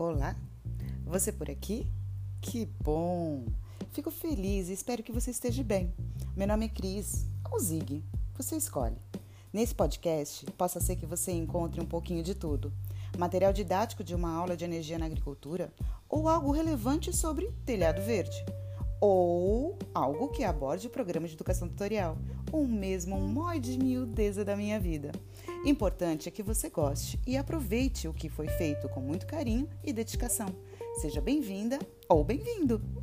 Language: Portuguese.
Olá, você por aqui? Que bom! Fico feliz e espero que você esteja bem. Meu nome é Cris, ou Zig, você escolhe. Nesse podcast, possa ser que você encontre um pouquinho de tudo: material didático de uma aula de energia na agricultura, ou algo relevante sobre telhado verde, ou algo que aborde o programa de educação tutorial, ou mesmo um mói de miudeza da minha vida. Importante é que você goste e aproveite o que foi feito com muito carinho e dedicação. Seja bem-vinda ou bem-vindo!